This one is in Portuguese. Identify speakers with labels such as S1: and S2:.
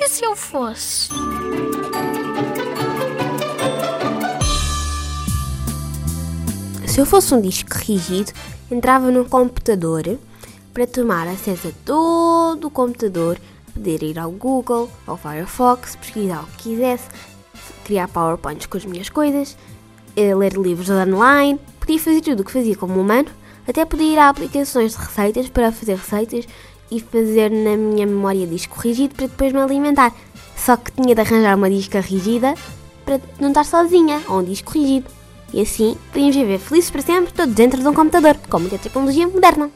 S1: E se eu fosse?
S2: Se eu fosse um disco rígido, entrava num computador para tomar acesso a todo o computador, poder ir ao Google, ao Firefox, pesquisar o que quisesse, criar PowerPoints com as minhas coisas, eh, ler livros online, podia fazer tudo o que fazia como humano, até podia ir a aplicações de receitas para fazer receitas e fazer na minha memória disco rígido para depois me alimentar. Só que tinha de arranjar uma disca rígida para não estar sozinha, ou um disco rígido. E assim podíamos viver felizes para sempre, todos dentro de um computador, com muita tecnologia moderna.